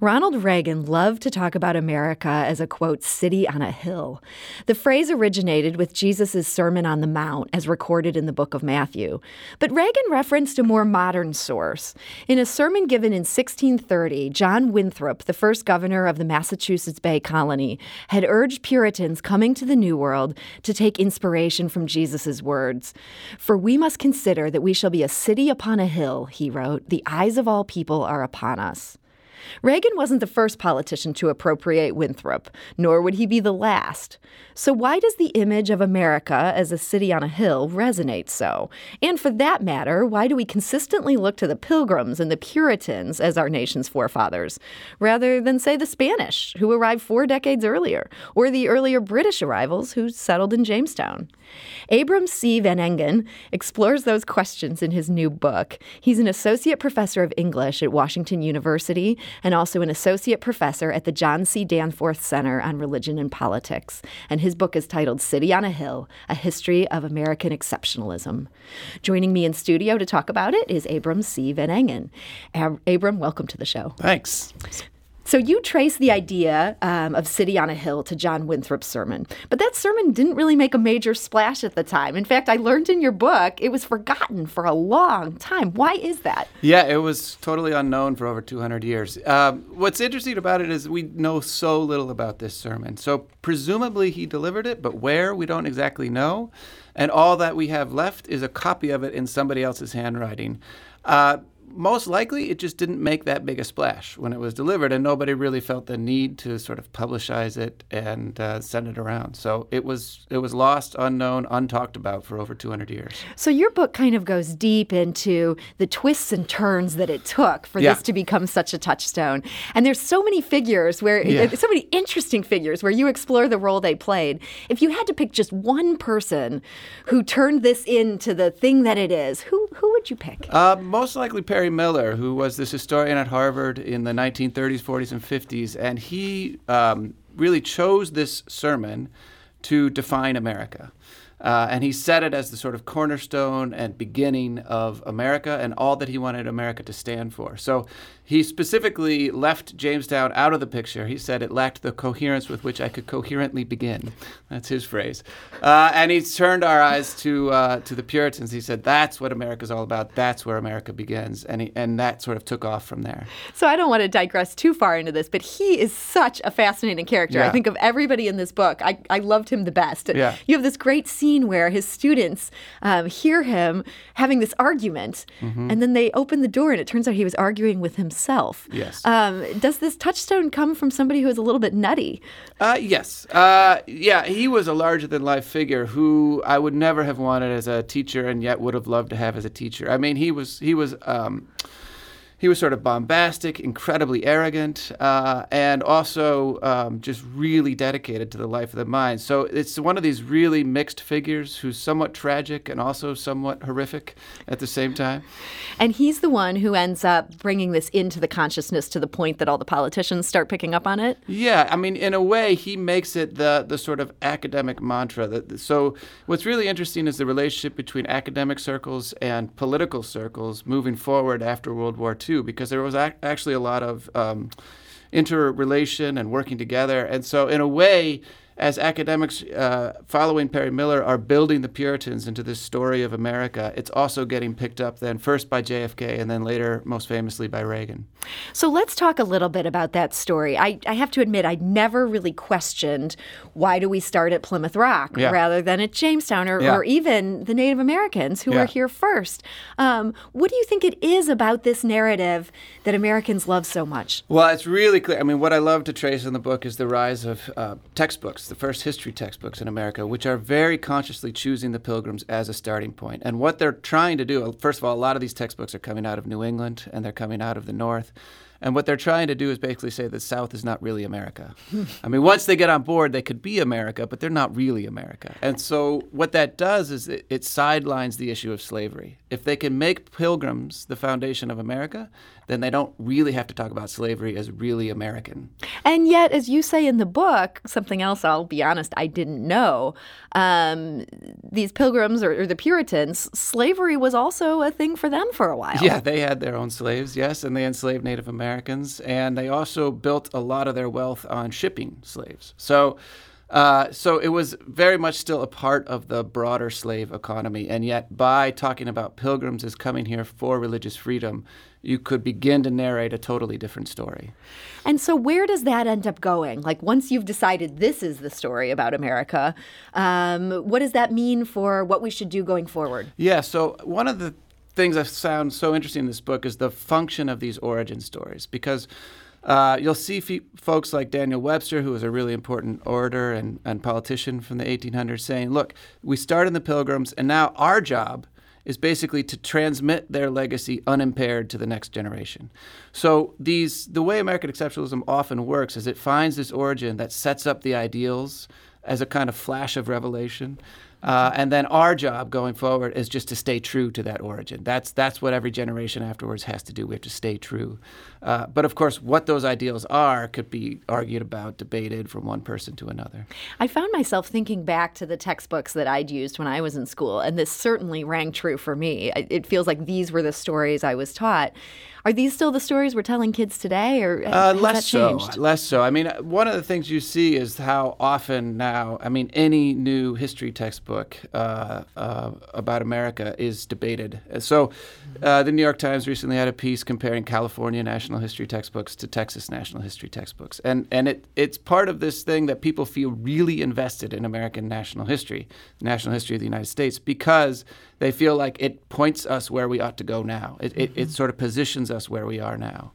Ronald Reagan loved to talk about America as a quote, city on a hill. The phrase originated with Jesus' Sermon on the Mount, as recorded in the book of Matthew. But Reagan referenced a more modern source. In a sermon given in 1630, John Winthrop, the first governor of the Massachusetts Bay Colony, had urged Puritans coming to the New World to take inspiration from Jesus' words. For we must consider that we shall be a city upon a hill, he wrote. The eyes of all people are upon us. Reagan wasn't the first politician to appropriate Winthrop, nor would he be the last. So, why does the image of America as a city on a hill resonate so? And for that matter, why do we consistently look to the Pilgrims and the Puritans as our nation's forefathers, rather than, say, the Spanish, who arrived four decades earlier, or the earlier British arrivals who settled in Jamestown? Abram C. Van Engen explores those questions in his new book. He's an associate professor of English at Washington University and also an associate professor at the John C. Danforth Center on Religion and Politics. And his book is titled City on a Hill A History of American Exceptionalism. Joining me in studio to talk about it is Abram C. Van Engen. Ab- Abram, welcome to the show. Thanks. So you trace the idea um, of City on a Hill to John Winthrop's sermon, but that sermon didn't really make a major splash at the time. In fact, I learned in your book it was forgotten for a long time. Why is that? Yeah, it was totally unknown for over 200 years. Um, what's interesting about it is we know so little about this sermon. So presumably he delivered it, but where we don't exactly know. And all that we have left is a copy of it in somebody else's handwriting. Uh, most likely it just didn't make that big a splash when it was delivered, and nobody really felt the need to sort of publicize it and uh, send it around. So it was it was lost, unknown, untalked about for over 200 years. So your book kind of goes deep into the twists and turns that it took for Yeah. this to become such a touchstone. And there's so many figures where Yeah. so many interesting figures where you explore the role they played. If you had to pick just one person who turned this into the thing that it is, who who would you pick? Uh, most likely Perry Miller, who was this historian at Harvard in the 1930s, 40s, and 50s, and he um, really chose this sermon to define America. Uh, and he set it as the sort of cornerstone and beginning of America and all that he wanted America to stand for. So he specifically left Jamestown out of the picture. He said it lacked the coherence with which I could coherently begin. That's his phrase. Uh, and he turned our eyes to uh, to the Puritans. He said, "That's what America's all about. That's where America begins." And he, and that sort of took off from there. So I don't want to digress too far into this, but he is such a fascinating character. I think of everybody in this book, I, I loved him the best. Yeah. You have this great scene where his students um, hear him having this argument, Mm-hmm. and then they open the door, and it turns out he was arguing with himself. Yes. Um, does this touchstone come from somebody who is a little bit nutty? Uh, yes. Uh, yeah, he was a larger than life figure who I would never have wanted as a teacher and yet would have loved to have as a teacher. I mean, he was he was um, he was sort of bombastic, incredibly arrogant, uh, and also um, just really dedicated to the life of the mind. So it's one of these really mixed figures who's somewhat tragic and also somewhat horrific at the same time. And he's the one who ends up bringing this into the consciousness to the point that all the politicians start picking up on it. Yeah, I mean, in a way, he makes it the the sort of academic mantra. That so, what's really interesting is the relationship between academic circles and political circles moving forward after World War II, because there was ac- actually a lot of um, interrelation and working together, and so in a way. As academics uh, following Perry Miller are building the Puritans into this story of America, it's also getting picked up then first by JFK and then later, most famously, by Reagan. So let's talk a little bit about that story. I, I have to admit, I never really questioned why do we start at Plymouth Rock Yeah. rather than at Jamestown or, Yeah. or even the Native Americans who Yeah. were here first. Um, what do you think it is about this narrative that Americans love so much? Well, it's really clear. I mean, what I love to trace in the book is the rise of uh, textbooks, the first history textbooks in America, which are very consciously choosing the Pilgrims as a starting point. And what they're trying to do, uh, first of all, a lot of these textbooks are coming out of New England and they're coming out of the North. And what they're trying to do is basically say the South is not really America. I mean, once they get on board, they could be America, but they're not really America. And so what that does is it, it sidelines the issue of slavery. If they can make pilgrims the foundation of America, then they don't really have to talk about slavery as really American. And yet, as you say in the book, something else I'll be honest, I didn't know. Um, these pilgrims or, or, the Puritans, slavery was also a thing for them for a while. Yeah, they had their own slaves, yes, and they enslaved Native Americans. And they also built a lot of their wealth on shipping slaves. So, uh, so it was very much still a part of the broader slave economy. And yet, by talking about pilgrims as coming here for religious freedom, you could begin to narrate a totally different story. And so, where does that end up going? Like, once you've decided this is the story about America, um, what does that mean for what we should do going forward? Yeah, so one of the things that sound so interesting in this book is the function of these origin stories because uh, you'll see folks like Daniel Webster, who was a really important orator and, and politician from the 1800s, saying, Look, we started in the Pilgrims, and now our job is basically to transmit their legacy unimpaired to the next generation. So these the way American exceptionalism often works is it finds this origin that sets up the ideals as a kind of flash of revelation. Uh, and then our job going forward is just to stay true to that origin. That's that's what every generation afterwards has to do. We have to stay true. Uh, but of course, what those ideals are could be argued about, debated from one person to another. I found myself thinking back to the textbooks that I'd used when I was in school, and this certainly rang true for me. It feels like these were the stories I was taught. Are these still the stories we're telling kids today, or uh, less so? Less so. I mean, one of the things you see is how often now, I mean, any new history textbook uh, uh, about America is debated. So, uh, the New York Times recently had a piece comparing California national history textbooks to Texas national history textbooks, and and it it's part of this thing that people feel really invested in American national history, national history of the United States, because they feel like it points us where we ought to go now. It, it, it sort of positions us where we are now.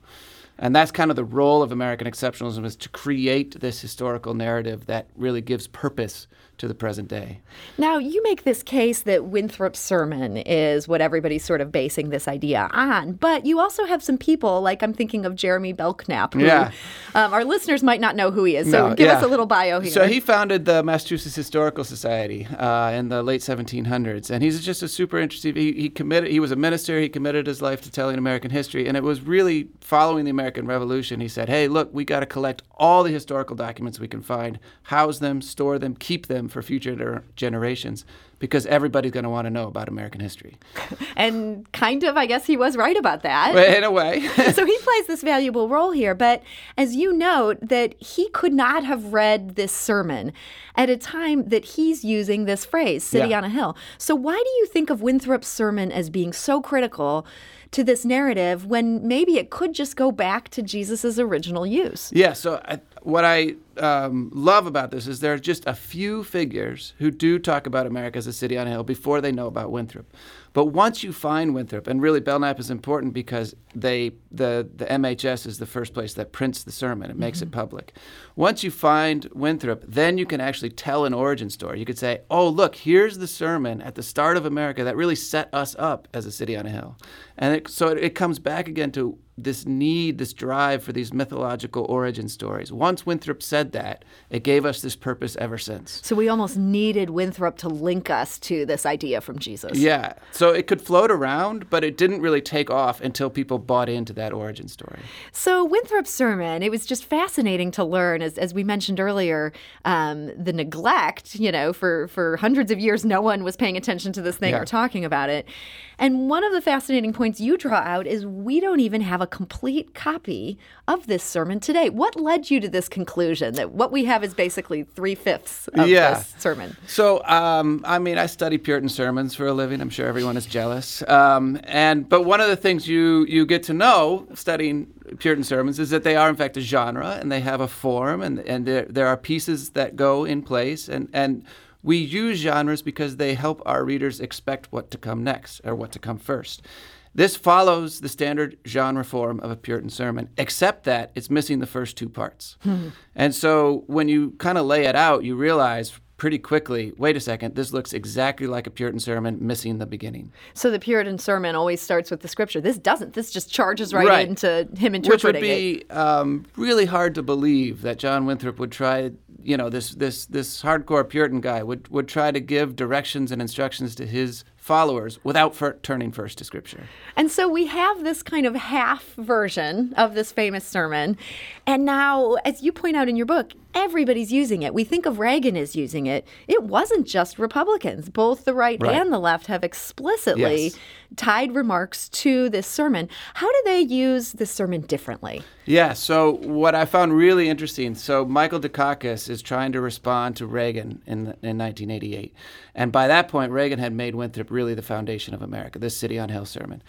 And that's kind of the role of American exceptionalism is to create this historical narrative that really gives purpose to the present day. Now, you make this case that Winthrop's sermon is what everybody's sort of basing this idea on, but you also have some people, like I'm thinking of Jeremy Belknap, who yeah. um, our listeners might not know who he is. So no, give yeah. us a little bio here. So he founded the Massachusetts Historical Society uh, in the late 1700s, and he's just a super interesting. He, he committed. He was a minister. He committed his life to telling American history, and it was really following the American Revolution. He said, "Hey, look, we got to collect all the historical documents we can find, house them, store them, keep them for future generations because everybody's going to want to know about American history. and kind of, I guess he was right about that. Well, in a way. so he plays this valuable role here. But as you note, that he could not have read this sermon at a time that he's using this phrase, city yeah. on a hill. So why do you think of Winthrop's sermon as being so critical? To this narrative when maybe it could just go back to Jesus's original use. Yeah, so I, what I um, love about this is there are just a few figures who do talk about America as a city on a hill before they know about Winthrop. But once you find Winthrop, and really Belknap is important because they the the MHS is the first place that prints the sermon. and makes mm-hmm. it public. Once you find Winthrop, then you can actually tell an origin story. You could say, "Oh, look, here's the sermon at the start of America that really set us up as a city on a hill," and it, so it, it comes back again to this need, this drive for these mythological origin stories. Once Winthrop said that, it gave us this purpose ever since. So we almost needed Winthrop to link us to this idea from Jesus. Yeah. So it could float around, but it didn't really take off until people bought into that origin story. So Winthrop's sermon, it was just fascinating to learn, as, as we mentioned earlier, um, the neglect, you know, for, for hundreds of years, no one was paying attention to this thing yeah. or talking about it. And one of the fascinating points you draw out is we don't even have a complete copy of this sermon today. What led you to this conclusion that what we have is basically three fifths of yeah. this sermon? So, um, I mean, I study Puritan sermons for a living. I'm sure everyone is jealous. Um, and but one of the things you you get to know studying Puritan sermons is that they are in fact a genre and they have a form and and there, there are pieces that go in place and and we use genres because they help our readers expect what to come next or what to come first. This follows the standard genre form of a Puritan sermon, except that it's missing the first two parts. Hmm. And so when you kind of lay it out, you realize pretty quickly wait a second, this looks exactly like a Puritan sermon, missing the beginning. So the Puritan sermon always starts with the scripture. This doesn't. This just charges right, right. into him interpreting Which would be um, really hard to believe that John Winthrop would try you know this this this hardcore Puritan guy would would try to give directions and instructions to his followers without turning first to Scripture. And so we have this kind of half version of this famous sermon, and now, as you point out in your book, everybody's using it. We think of Reagan as using it. It wasn't just Republicans. Both the right, Right. and the left have explicitly Yes. tied remarks to this sermon. How do they use this sermon differently? Yeah, so what I found really interesting, so Michael Dukakis is trying to respond to Reagan in, in 1988. And by that point, Reagan had made Winthrop really the foundation of America, this City on Hill sermon.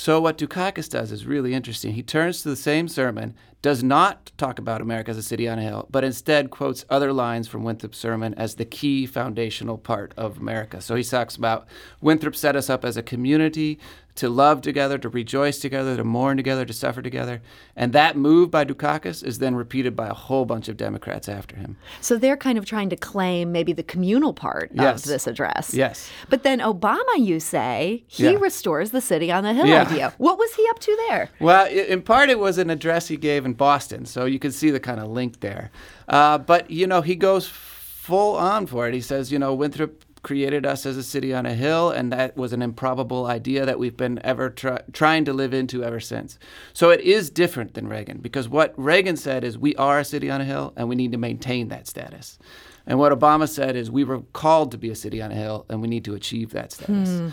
So what Dukakis does is really interesting. He turns to the same sermon, does not talk about America as a city on a hill, but instead quotes other lines from Winthrop's sermon as the key foundational part of America. So he talks about Winthrop set us up as a community to love together, to rejoice together, to mourn together, to suffer together. And that move by Dukakis is then repeated by a whole bunch of Democrats after him. So they're kind of trying to claim maybe the communal part Yes. of this address. Yes. But then Obama, you say, he Yeah. restores the city on the hill Yeah. Idea. What was he up to there? Well, in part, it was an address he gave in Boston, so you can see the kind of link there. Uh, but, you know, he goes full on for it. He says, you know, Winthrop created us as a city on a hill, and that was an improbable idea that we've been ever try- trying to live into ever since. So it is different than Reagan, because what Reagan said is we are a city on a hill, and we need to maintain that status. And what Obama said is we were called to be a city on a hill, and we need to achieve that status.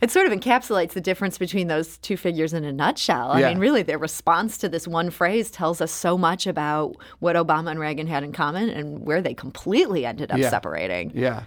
It sort of encapsulates the difference between those two figures in a nutshell. I Yeah. mean, really, their response to this one phrase tells us so much about what Obama and Reagan had in common and where they completely ended up Yeah. separating. Yeah.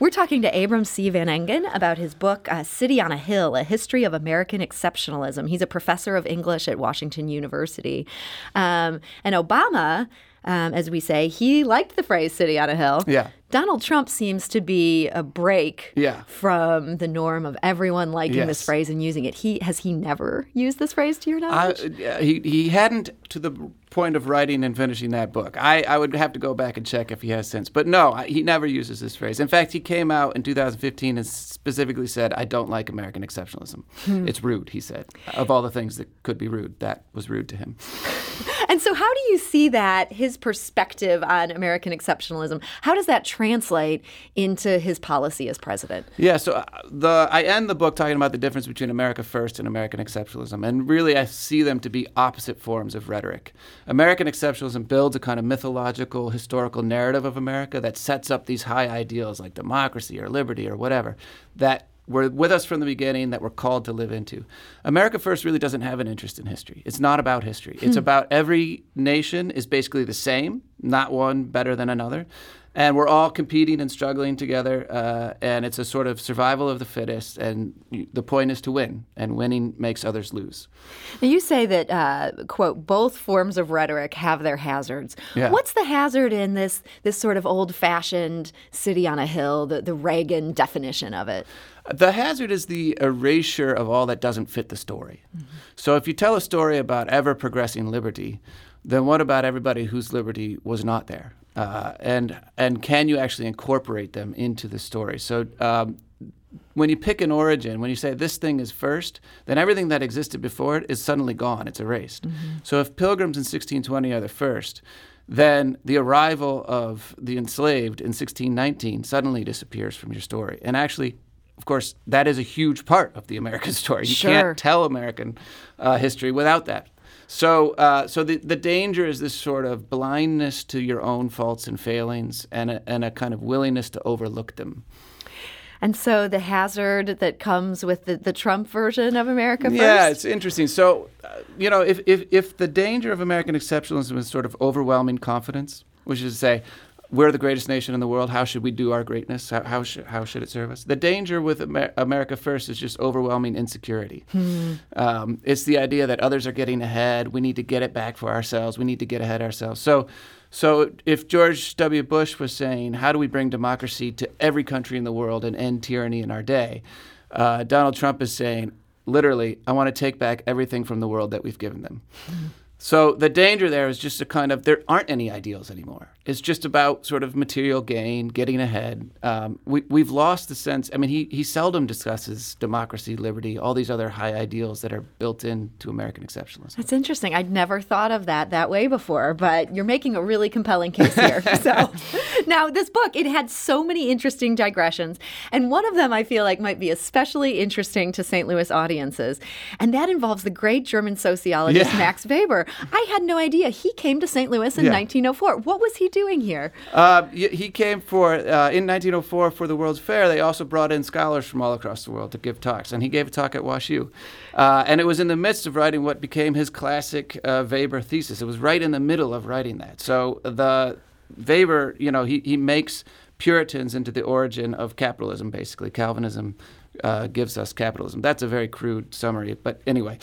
We're talking to Abram C. Van Engen about his book, uh, City on a Hill A History of American Exceptionalism. He's a professor of English at Washington University. Um, and Obama, um, as we say, he liked the phrase City on a Hill. Yeah. Donald Trump seems to be a break Yeah. from the norm of everyone liking this phrase and using it. He has he never used this phrase to your knowledge? uh, he, he hadn't to the point of writing and finishing that book. I, I would have to go back and check if he has since. But no, I, he never uses this phrase. In fact, he came out in 2015 and specifically said, I don't like American exceptionalism. It's rude, he said. Of all the things that could be rude, that was rude to him. And so, how do you see that, his perspective on American exceptionalism, how does that translate into his policy as president? Yeah, so uh, the I end the book talking about the difference between America First and American exceptionalism, and really I see them to be opposite forms of rhetoric. American exceptionalism builds a kind of mythological, historical narrative of America that sets up these high ideals like democracy or liberty or whatever that were with us from the beginning that we're called to live into. America First really doesn't have an interest in history. It's not about history. It's hmm. about every nation is basically the same, not one better than another and we're all competing and struggling together uh, and it's a sort of survival of the fittest and the point is to win and winning makes others lose Now, you say that, uh, quote, both forms of rhetoric have their hazards. Yeah. What's the hazard in this this sort of old fashioned city on a hill, the, the Reagan definition of it? the hazard is the erasure of all that doesn't fit the story so if you tell a story about ever progressing liberty then what about everybody whose liberty was not there uh, and and can you actually incorporate them into the story so um, when you pick an origin, when you say this thing is first, then everything that existed before it is suddenly gone. It's erased. So if pilgrims in 1620 are the first, then the arrival of the enslaved in 1619 suddenly disappears from your story. And actually, of course, that is a huge part of the American story. You Sure. can't tell American uh, history without that. So, uh, so the, the danger is this sort of blindness to your own faults and failings and a, and a kind of willingness to overlook them. And so the hazard that comes with the, the Trump version of America First? Yeah, it's interesting. So, uh, you know, if, if, if the danger of American exceptionalism is sort of overwhelming confidence, which is to say, we're the greatest nation in the world, how should we do our greatness? How, how, should, how should it serve us? The danger with Amer- America First is just overwhelming insecurity. Um, it's the idea that others are getting ahead. We need to get it back for ourselves. We need to get ahead ourselves. So, so if George W. Bush was saying, how do we bring democracy to every country in the world and end tyranny in our day? Uh, Donald Trump is saying, literally, I want to take back everything from the world that we've given them. So the danger there is just a kind of there aren't any ideals anymore. It's just about sort of material gain, getting ahead. Um, we, we've lost the sense. I mean, he, he seldom discusses democracy, liberty, all these other high ideals that are built into American exceptionalism. It's interesting. I'd never thought of that that way before, but you're making a really compelling case here. so now this book, it had so many interesting digressions, and one of them I feel like might be especially interesting to St. Louis audiences, and that involves the great German sociologist Yeah. Max Weber. I had no idea. He came to St. Louis in Yeah. 1904. What was he doing here? Uh, he came for uh, in 1904 for the World's Fair. They also brought in scholars from all across the world to give talks, and he gave a talk at WashU. Uh, and it was in the midst of writing what became his classic uh, Weber thesis. It was right in the middle of writing that. So the Weber, you know, he he makes Puritans into the origin of capitalism. Basically, Calvinism. Uh, gives us capitalism. That's a very crude summary, but anyway,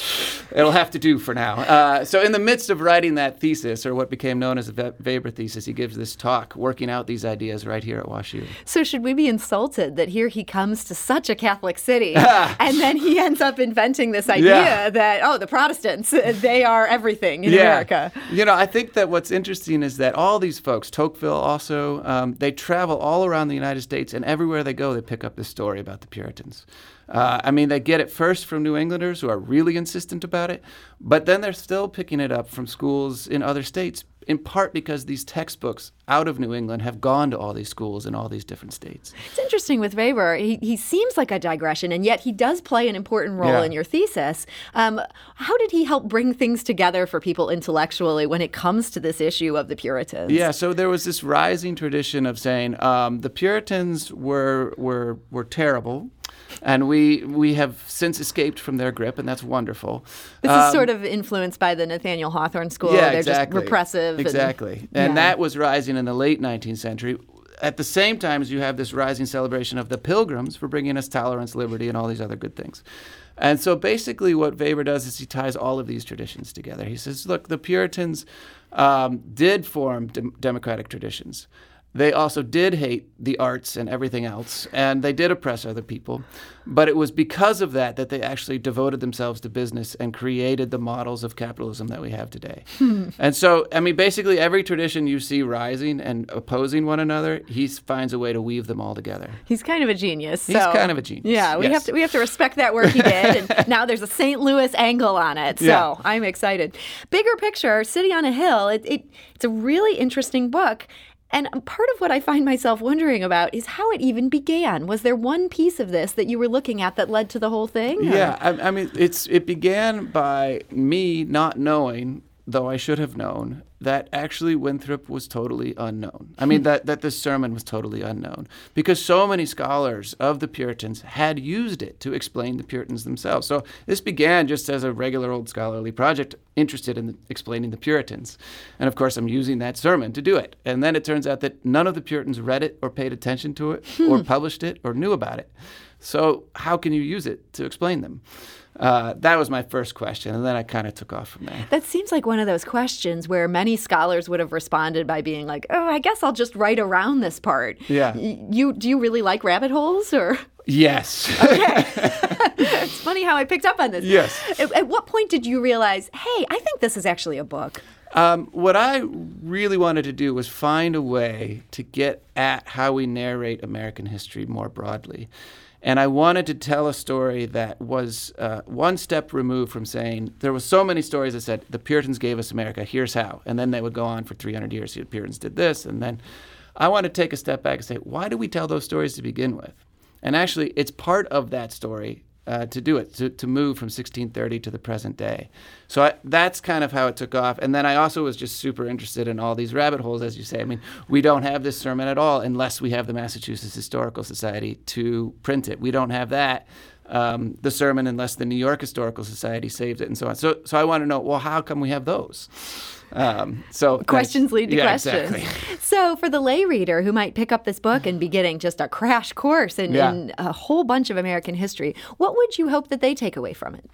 it'll have to do for now. Uh, so, in the midst of writing that thesis, or what became known as the Weber thesis, he gives this talk working out these ideas right here at WashU. So should we be insulted that here he comes to such a Catholic city and then he ends up inventing this idea Yeah. that oh the Protestants they are everything in America. You know, I think that what's interesting is that all these folks, Tocqueville also, um, they travel all around the United States, and everywhere they go, they pick up this story about the Puritans. Uh, I mean, they get it first from New Englanders who are really insistent about it, but then they're still picking it up from schools in other states, in part because these textbooks out of New England have gone to all these schools in all these different states. It's interesting with Weber. He, he seems like a digression, and yet he does play an important role Yeah. in your thesis. Um, how did he help bring things together for people intellectually when it comes to this issue of the Puritans? Yeah, so there was this rising tradition of saying um, the Puritans were were were terrible, and we we have since escaped from their grip, and that's wonderful. This is sort of influenced by the Nathaniel Hawthorne School. Um, yeah, They're exactly. just repressive. Exactly, and, Yeah. that was rising in the late 19th century. At the same time as you have this rising celebration of the Pilgrims for bringing us tolerance, liberty, and all these other good things. And so basically, what Weber does is he ties all of these traditions together. He says, look, the Puritans um, did form dem- democratic traditions. They also did hate the arts and everything else, and they did oppress other people. But it was because of that that they actually devoted themselves to business and created the models of capitalism that we have today. and so, I mean, basically, every tradition you see rising and opposing one another, he finds a way to weave them all together. He's kind of a genius. He's so- kind of a genius, Yeah, we yes. have to we have to respect that work he did, and now there's a St. Louis angle on it. So Yeah. I'm excited. Bigger picture, City on a Hill. It, it it's a really interesting book. And part of what I find myself wondering about is how it even began. Was there one piece of this that you were looking at that led to the whole thing? or- Yeah, I, I mean, it's it began by me not knowing, though I should have known, that actually Winthrop was totally unknown. I mean, that that this sermon was totally unknown because so many scholars of the Puritans had used it to explain the Puritans themselves. So this began just as a regular old scholarly project interested in explaining the Puritans, and of course, I'm using that sermon to do it. And then it turns out that none of the Puritans read it or paid attention to it or published it or knew about it. So how can you use it to explain them? Uh, that was my first question, and then I kind of took off from there. That seems like one of those questions where many scholars would have responded by being like, "Oh, I guess I'll just write around this part." Yeah. You do you really like rabbit holes or Yes. okay. It's funny how I picked up on this. Yes. At, at what point did you realize, hey, I think this is actually a book? Um, what I really wanted to do was find a way to get at how we narrate American history more broadly. And I wanted to tell a story that was uh, one step removed from saying there were so many stories that said the Puritans gave us America, here's how. And then they would go on for 300 years. The Puritans did this. And then I want to take a step back and say, why do we tell those stories to begin with? And actually, it's part of that story uh, to do it, to, to move from 1630 to the present day. So I, that's kind of how it took off. And then I also was just super interested in all these rabbit holes, as you say. I mean, we don't have this sermon at all unless we have the Massachusetts Historical Society to print it. We don't have that. Um, the sermon unless the New York Historical Society saved it and so on. So, so I want to know, well, how come we have those? Um, so Questions lead to yeah, questions. Exactly. So, for the lay reader who might pick up this book and be getting just a crash course in, Yeah. in a whole bunch of American history, what would you hope that they take away from it?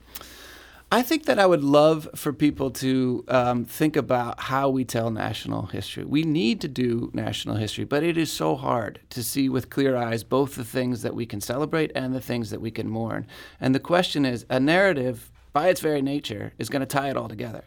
I think that I would love for people to um, think about how we tell national history. We need to do national history, but it is so hard to see with clear eyes both the things that we can celebrate and the things that we can mourn. And the question is a narrative, by its very nature, is going to tie it all together.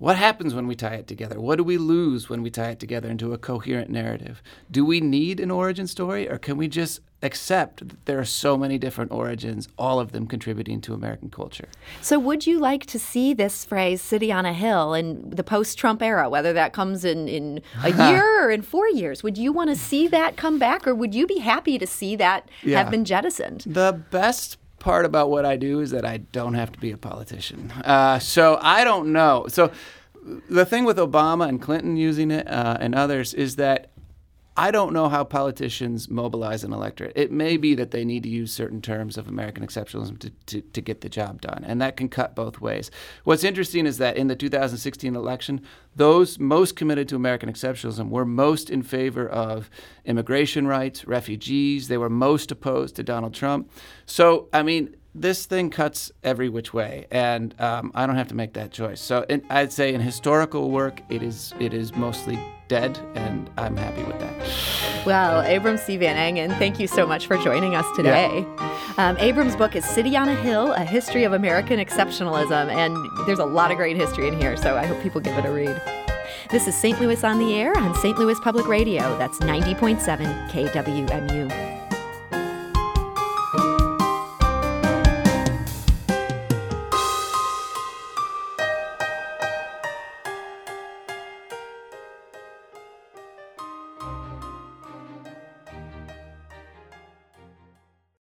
What happens when we tie it together? What do we lose when we tie it together into a coherent narrative? Do we need an origin story, or can we just accept that there are so many different origins, all of them contributing to American culture? So, would you like to see this phrase, city on a hill, in the post Trump era, whether that comes in, in a year or in four years? Would you want to see that come back, or would you be happy to see that Yeah. have been jettisoned? The best part about what I do is that I don't have to be a politician. Uh, so I don't know. So the thing with Obama and Clinton using it uh, and others is that I don't know how politicians mobilize an electorate. It may be that they need to use certain terms of American exceptionalism to, to, to, get the job done, and that can cut both ways. What's interesting is that in the 2016 election, those most committed to American exceptionalism were most in favor of immigration rights, refugees. They were most opposed to Donald Trump. So, I mean, this thing cuts every which way, and um, I don't have to make that choice. So in, I'd say in historical work, it is it is mostly dead, and I'm happy with that. Well, Abram C. Van Engen, thank you so much for joining us today. Yeah. Um, Abram's book is City on a Hill: A History of American Exceptionalism, and there's a lot of great history in here. So I hope people give it a read. This is St. Louis on the Air on St. Louis Public Radio. That's 90.7 KWMU.